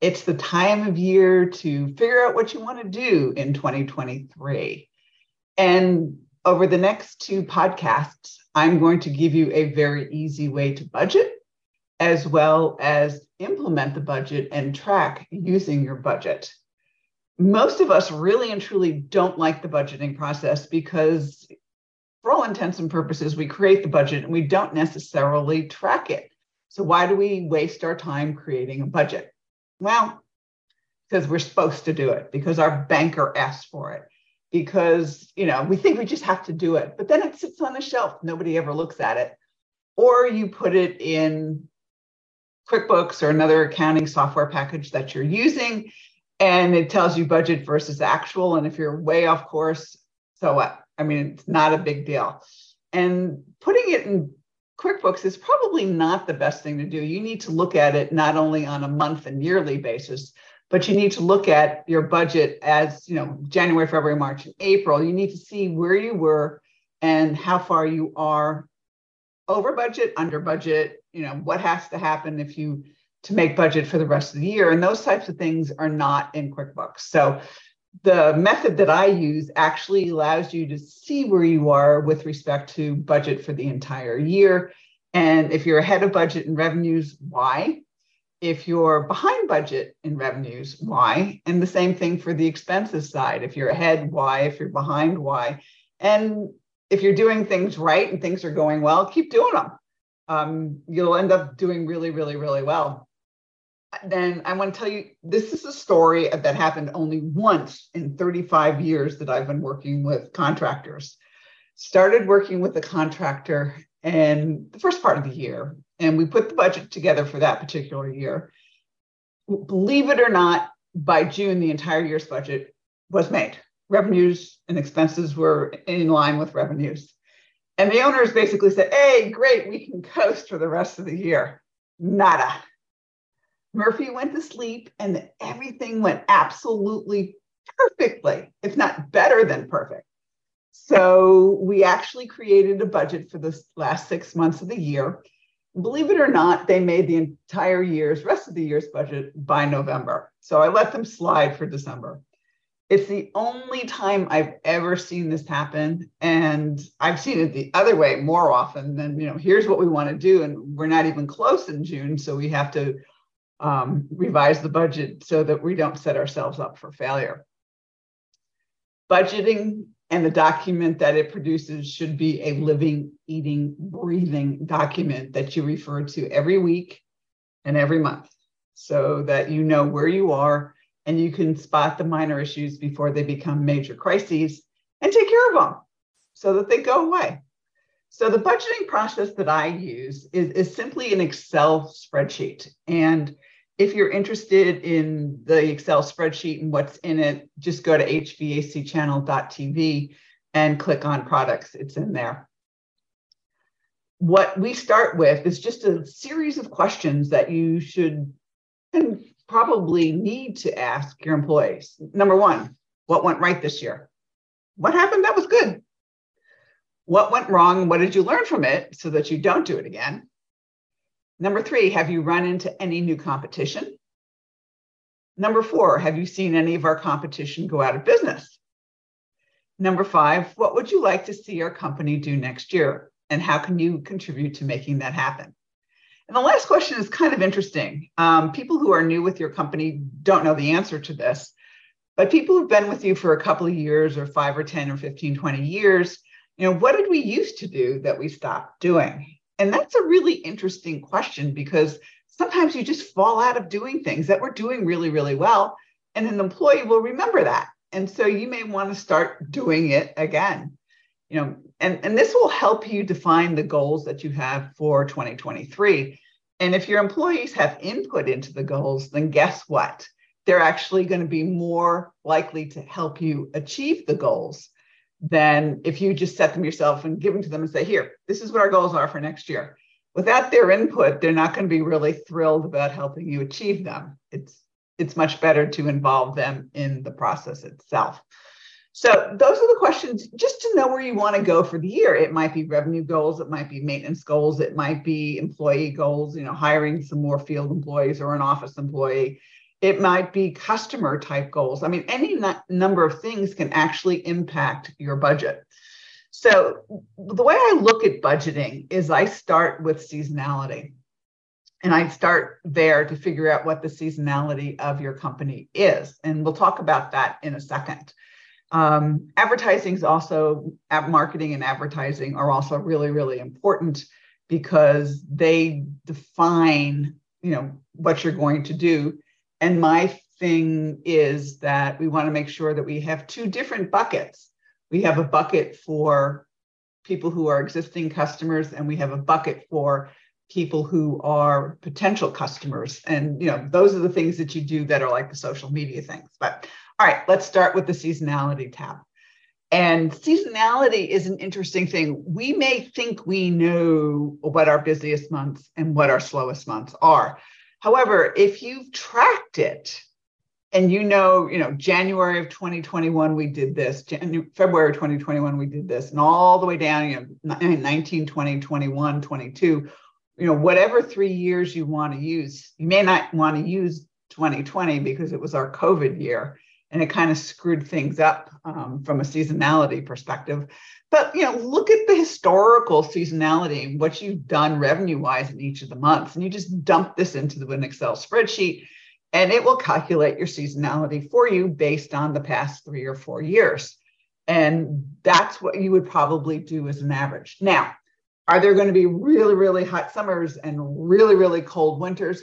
It's the time of year to figure out what you want to do in 2023. And over the next two podcasts, I'm going to give you a very easy way to budget, as well as implement the budget and track using your budget. Most of us really and truly don't like the budgeting process because, for all intents and purposes, we create the budget and we don't necessarily track it. So, why do we waste our time creating a budget? Well, because we're supposed to do it, because our banker asked for it, because you know we think we just have to do it, but then it sits on the shelf. Nobody ever looks at it. Or you put it in QuickBooks or another accounting software package that you're using, and it tells you budget versus actual. And if you're way off course, so what? I mean, it's not a big deal. And putting it in QuickBooks is probably not the best thing to do. You need to look at it not only on a month and yearly basis, but you need to look at your budget as, you know, January, February, March, and April. You need to see where you were and how far you are over budget, under budget, you know, what has to happen if you to make budget for the rest of the year. And those types of things are not in QuickBooks. So the method that I use actually allows you to see where you are with respect to budget for the entire year. And if you're ahead of budget in revenues, why? If you're behind budget in revenues, why? And the same thing for the expenses side. If you're ahead, why? If you're behind, why? And if you're doing things right and things are going well, keep doing them. Um, you'll end up doing really, really, really well then I want to tell you this is a story that happened only once in 35 years that I've been working with contractors. Started working with a contractor in the first part of the year, and we put the budget together for that particular year. Believe it or not, by June, the entire year's budget was made. Revenues and expenses were in line with revenues. And the owners basically said, Hey, great, we can coast for the rest of the year. Nada Murphy went to sleep and everything went absolutely perfectly, if not better than perfect. So we actually created a budget for the last six months of the year. Believe it or not, they made the entire year's, rest of the year's budget by November. So I let them slide for December. It's the only time I've ever seen this happen. And I've seen it the other way more often than, you know, here's what we want to do. And we're not even close in June. So we have to um, revise the budget so that we don't set ourselves up for failure. Budgeting and the document that it produces should be a living, eating, breathing document that you refer to every week and every month so that you know where you are and you can spot the minor issues before they become major crises and take care of them so that they go away. So the budgeting process that I use is, is simply an Excel spreadsheet. And if you're interested in the Excel spreadsheet and what's in it, just go to hvacchannel.tv and click on products. It's in there. What we start with is just a series of questions that you should and probably need to ask your employees. Number one, what went right this year? What happened that was good? What went wrong? What did you learn from it so that you don't do it again? Number three, have you run into any new competition? Number four, have you seen any of our competition go out of business? Number five, what would you like to see our company do next year? And how can you contribute to making that happen? And the last question is kind of interesting. Um, people who are new with your company don't know the answer to this, but people who've been with you for a couple of years or five or 10 or 15, 20 years, you know, what did we used to do that we stopped doing? And that's a really interesting question because sometimes you just fall out of doing things that we're doing really, really well. And an employee will remember that. And so you may want to start doing it again. You know, and, and this will help you define the goals that you have for 2023. And if your employees have input into the goals, then guess what? they're actually going to be more likely to help you achieve the goals than if you just set them yourself and give them to them and say, here, this is what our goals are for next year. Without their input, they're not going to be really thrilled about helping you achieve them. It's it's much better to involve them in the process itself. So those are the questions just to know where you want to go for the year. It might be revenue goals, it might be maintenance goals, it might be employee goals, you know, hiring some more field employees or an office employee. It might be customer type goals. I mean, any number of things can actually impact your budget. So the way I look at budgeting is I start with seasonality. And I start there to figure out what the seasonality of your company is. And we'll talk about that in a second. Um, advertising is also, marketing and advertising are also really, really important because they define, you know, what you're going to do. And my thing is that we want to make sure that we have two different buckets. We have a bucket for people who are existing customers, and we have a bucket for people who are potential customers. And you know, those are the things that you do that are like the social media things. But all right, let's start with the seasonality tab. And seasonality is an interesting thing. We may think we know what our busiest months and what our slowest months are. However, if you've tracked it and you know, you know, January of 2021 we did this, January, February 2021 we did this, and all the way down, you know, 19, 20, 21, 22, you know, whatever three years you want to use, you may not want to use 2020 because it was our COVID year and it kind of screwed things up um, from a seasonality perspective. But you know, look at the historical seasonality, what you've done revenue-wise in each of the months, and you just dump this into the an Excel spreadsheet, and it will calculate your seasonality for you based on the past three or four years. And that's what you would probably do as an average. Now, are there going to be really, really hot summers and really, really cold winters?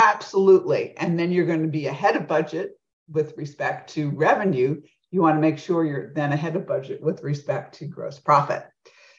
Absolutely. And then you're going to be ahead of budget with respect to revenue, you want to make sure you're then ahead of budget with respect to gross profit.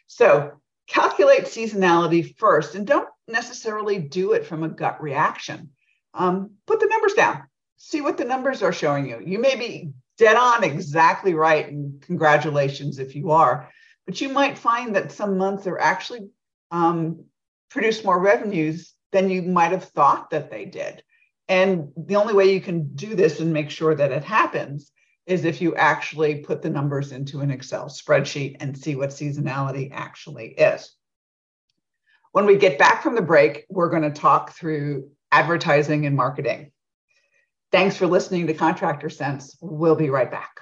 So calculate seasonality first and don't necessarily do it from a gut reaction. Um, put the numbers down, see what the numbers are showing you. You may be dead on exactly right, and congratulations if you are, but you might find that some months are actually um, produce more revenues than you might have thought that they did. And the only way you can do this and make sure that it happens is if you actually put the numbers into an Excel spreadsheet and see what seasonality actually is. When we get back from the break, we're going to talk through advertising and marketing. Thanks for listening to Contractor Sense. We'll be right back.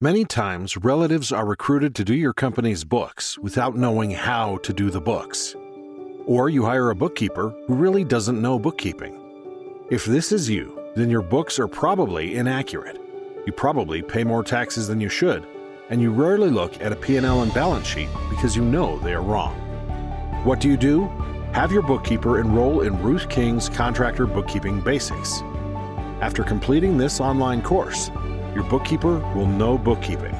Many times, relatives are recruited to do your company's books without knowing how to do the books. Or you hire a bookkeeper who really doesn't know bookkeeping. If this is you, then your books are probably inaccurate. You probably pay more taxes than you should, and you rarely look at a P&L and balance sheet because you know they are wrong. What do you do? Have your bookkeeper enroll in Ruth King's Contractor Bookkeeping Basics. After completing this online course, your bookkeeper will know bookkeeping.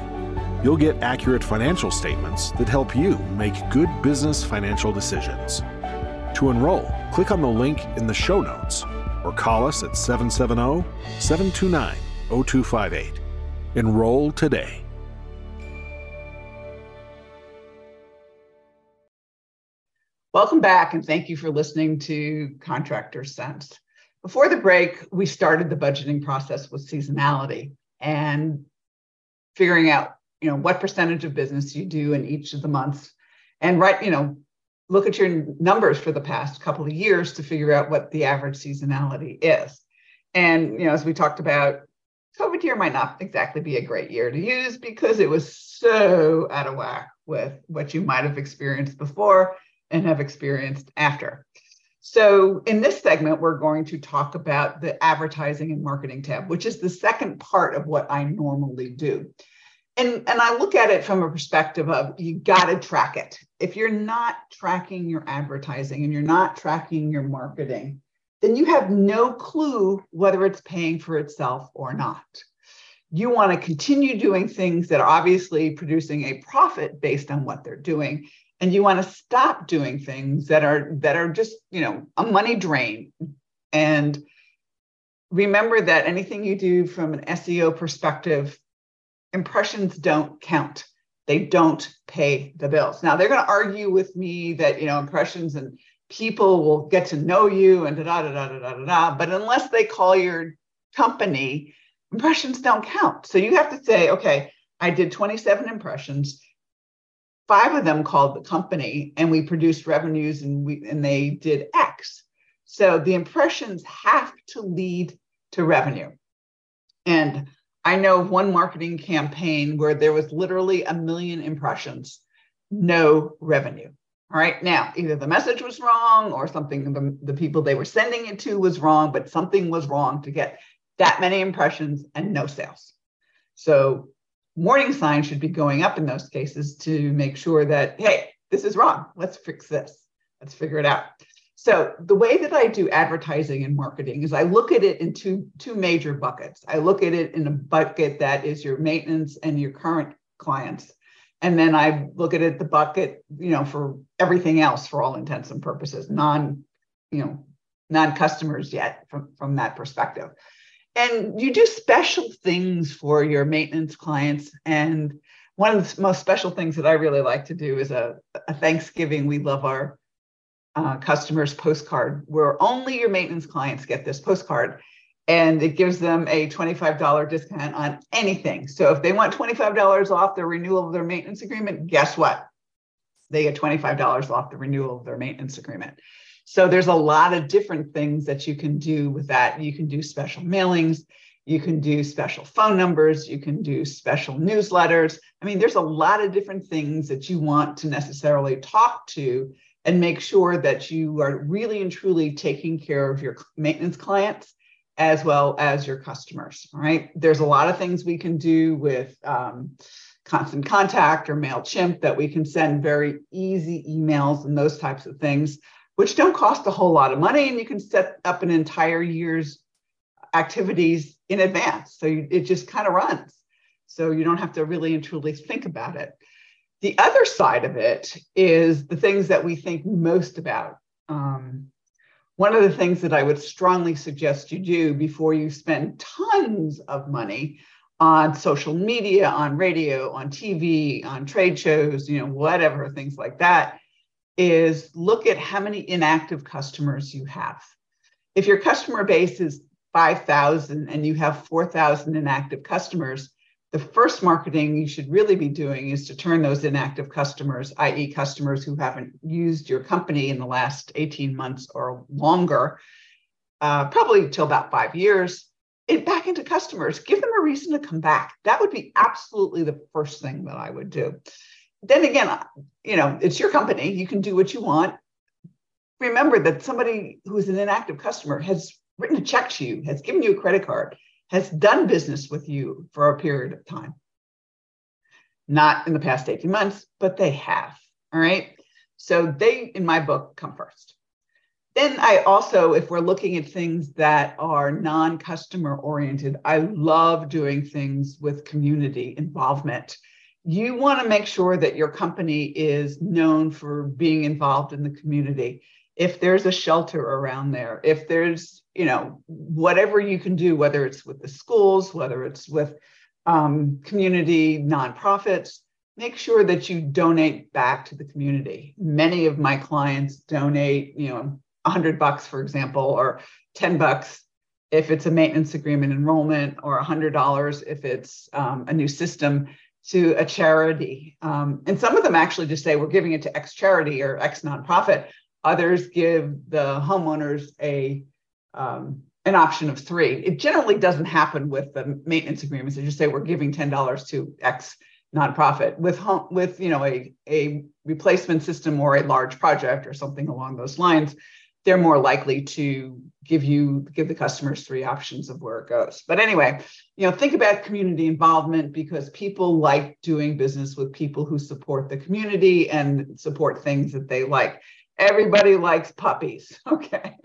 You'll get accurate financial statements that help you make good business financial decisions. To enroll, click on the link in the show notes or call us at 770 729 0258. Enroll today. Welcome back, and thank you for listening to Contractor Sense. Before the break, we started the budgeting process with seasonality and figuring out, you know, what percentage of business you do in each of the months, and right, you know, look at your numbers for the past couple of years to figure out what the average seasonality is. And you know, as we talked about, COVID year might not exactly be a great year to use because it was so out of whack with what you might have experienced before and have experienced after. So, in this segment, we're going to talk about the advertising and marketing tab, which is the second part of what I normally do and and i look at it from a perspective of you got to track it. If you're not tracking your advertising and you're not tracking your marketing then you have no clue whether it's paying for itself or not. You want to continue doing things that are obviously producing a profit based on what they're doing and you want to stop doing things that are that are just you know a money drain. And remember that anything you do from an SEO perspective, impressions don't count. They don't pay the bills. Now they're going to argue with me that you know impressions and people will get to know you and da da da da da da da. But unless they call your company, impressions don't count. So you have to say, okay, I did 27 impressions. Five of them called the company, and we produced revenues, and we and they did X. So the impressions have to lead to revenue. And I know one marketing campaign where there was literally a million impressions, no revenue. All right. Now, either the message was wrong or something, the, the people they were sending it to was wrong, but something was wrong to get that many impressions and no sales. So, warning signs should be going up in those cases to make sure that, hey, this is wrong. Let's fix this. Let's figure it out. So the way that I do advertising and marketing is I look at it in two, two major buckets. I look at it in a bucket that is your maintenance and your current clients. And then I look at it the bucket, you know, for everything else for all intents and purposes, non, you know, non-customers yet from, from that perspective. And you do special things for your maintenance clients. And one of the most special things that I really like to do is a, a Thanksgiving. We love our uh, customers postcard where only your maintenance clients get this postcard and it gives them a $25 discount on anything. So if they want $25 off their renewal of their maintenance agreement, guess what? They get $25 off the renewal of their maintenance agreement. So there's a lot of different things that you can do with that. You can do special mailings, you can do special phone numbers, you can do special newsletters. I mean, there's a lot of different things that you want to necessarily talk to and make sure that you are really and truly taking care of your maintenance clients as well as your customers. Right? There's a lot of things we can do with um, constant contact or MailChimp that we can send very easy emails and those types of things, which don't cost a whole lot of money. And you can set up an entire year's activities in advance. So you, it just kind of runs. So you don't have to really and truly think about it. The other side of it is the things that we think most about. Um, one of the things that I would strongly suggest you do before you spend tons of money on social media, on radio, on TV, on trade shows, you know, whatever, things like that, is look at how many inactive customers you have. If your customer base is 5,000 and you have 4,000 inactive customers, the first marketing you should really be doing is to turn those inactive customers, i.e., customers who haven't used your company in the last 18 months or longer, uh, probably till about five years, it back into customers. Give them a reason to come back. That would be absolutely the first thing that I would do. Then again, you know, it's your company. You can do what you want. Remember that somebody who's an inactive customer has written a check to you, has given you a credit card has done business with you for a period of time. Not in the past 18 months, but they have. All right. So they, in my book, come first. Then I also, if we're looking at things that are non customer oriented, I love doing things with community involvement. You want to make sure that your company is known for being involved in the community if there's a shelter around there, if there's, you know, whatever you can do, whether it's with the schools, whether it's with um, community nonprofits, make sure that you donate back to the community. Many of my clients donate, you know, 100 bucks, for example, or 10 bucks if it's a maintenance agreement enrollment, or $100 if it's um, a new system to a charity. Um, and some of them actually just say, we're giving it to X charity or X nonprofit. Others give the homeowners a um, an option of three. It generally doesn't happen with the maintenance agreements. They just say we're giving ten dollars to X nonprofit with home with you know a a replacement system or a large project or something along those lines they're more likely to give you give the customers three options of where it goes but anyway you know think about community involvement because people like doing business with people who support the community and support things that they like Everybody likes puppies, okay,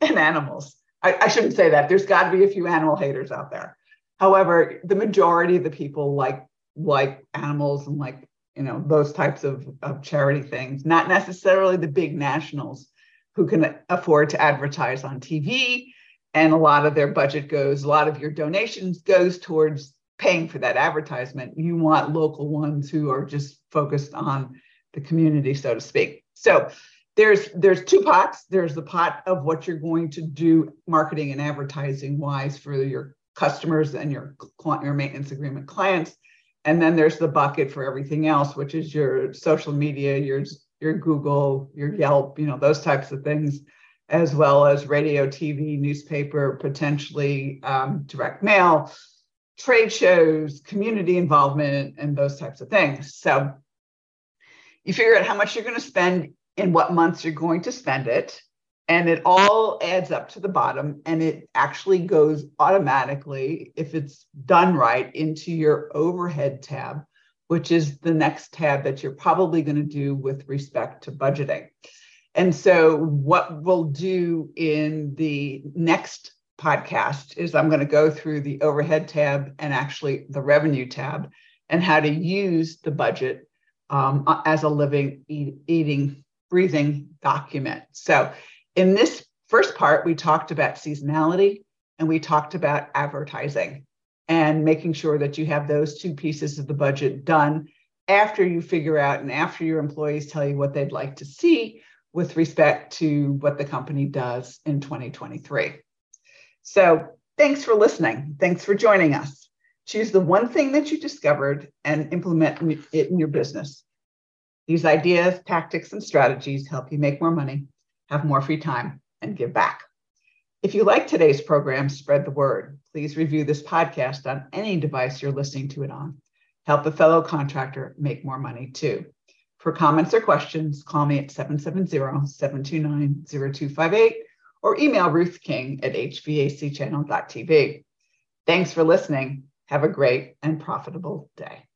and animals. I, I shouldn't say that. There's got to be a few animal haters out there. However, the majority of the people like like animals and like you know those types of, of charity things, not necessarily the big nationals who can afford to advertise on TV and a lot of their budget goes, a lot of your donations goes towards paying for that advertisement. You want local ones who are just focused on the community, so to speak. So there's there's two pots. There's the pot of what you're going to do marketing and advertising wise for your customers and your your maintenance agreement clients. And then there's the bucket for everything else, which is your social media, your your Google, your Yelp, you know, those types of things, as well as radio, TV, newspaper, potentially um, direct mail, trade shows, community involvement, and those types of things. So you figure out how much you're going to spend in what months you're going to spend it. And it all adds up to the bottom, and it actually goes automatically, if it's done right, into your overhead tab, which is the next tab that you're probably going to do with respect to budgeting. And so, what we'll do in the next podcast is I'm going to go through the overhead tab and actually the revenue tab and how to use the budget um, as a living, eat, eating, breathing document. So, in this first part, we talked about seasonality and we talked about advertising and making sure that you have those two pieces of the budget done after you figure out and after your employees tell you what they'd like to see with respect to what the company does in 2023. So, thanks for listening. Thanks for joining us. Choose the one thing that you discovered and implement it in your business. These ideas, tactics, and strategies help you make more money, have more free time, and give back. If you like today's program, spread the word. Please review this podcast on any device you're listening to it on. Help a fellow contractor make more money too. For comments or questions, call me at 770 729 0258 or email Ruth King at hvacchannel.tv. Thanks for listening. Have a great and profitable day.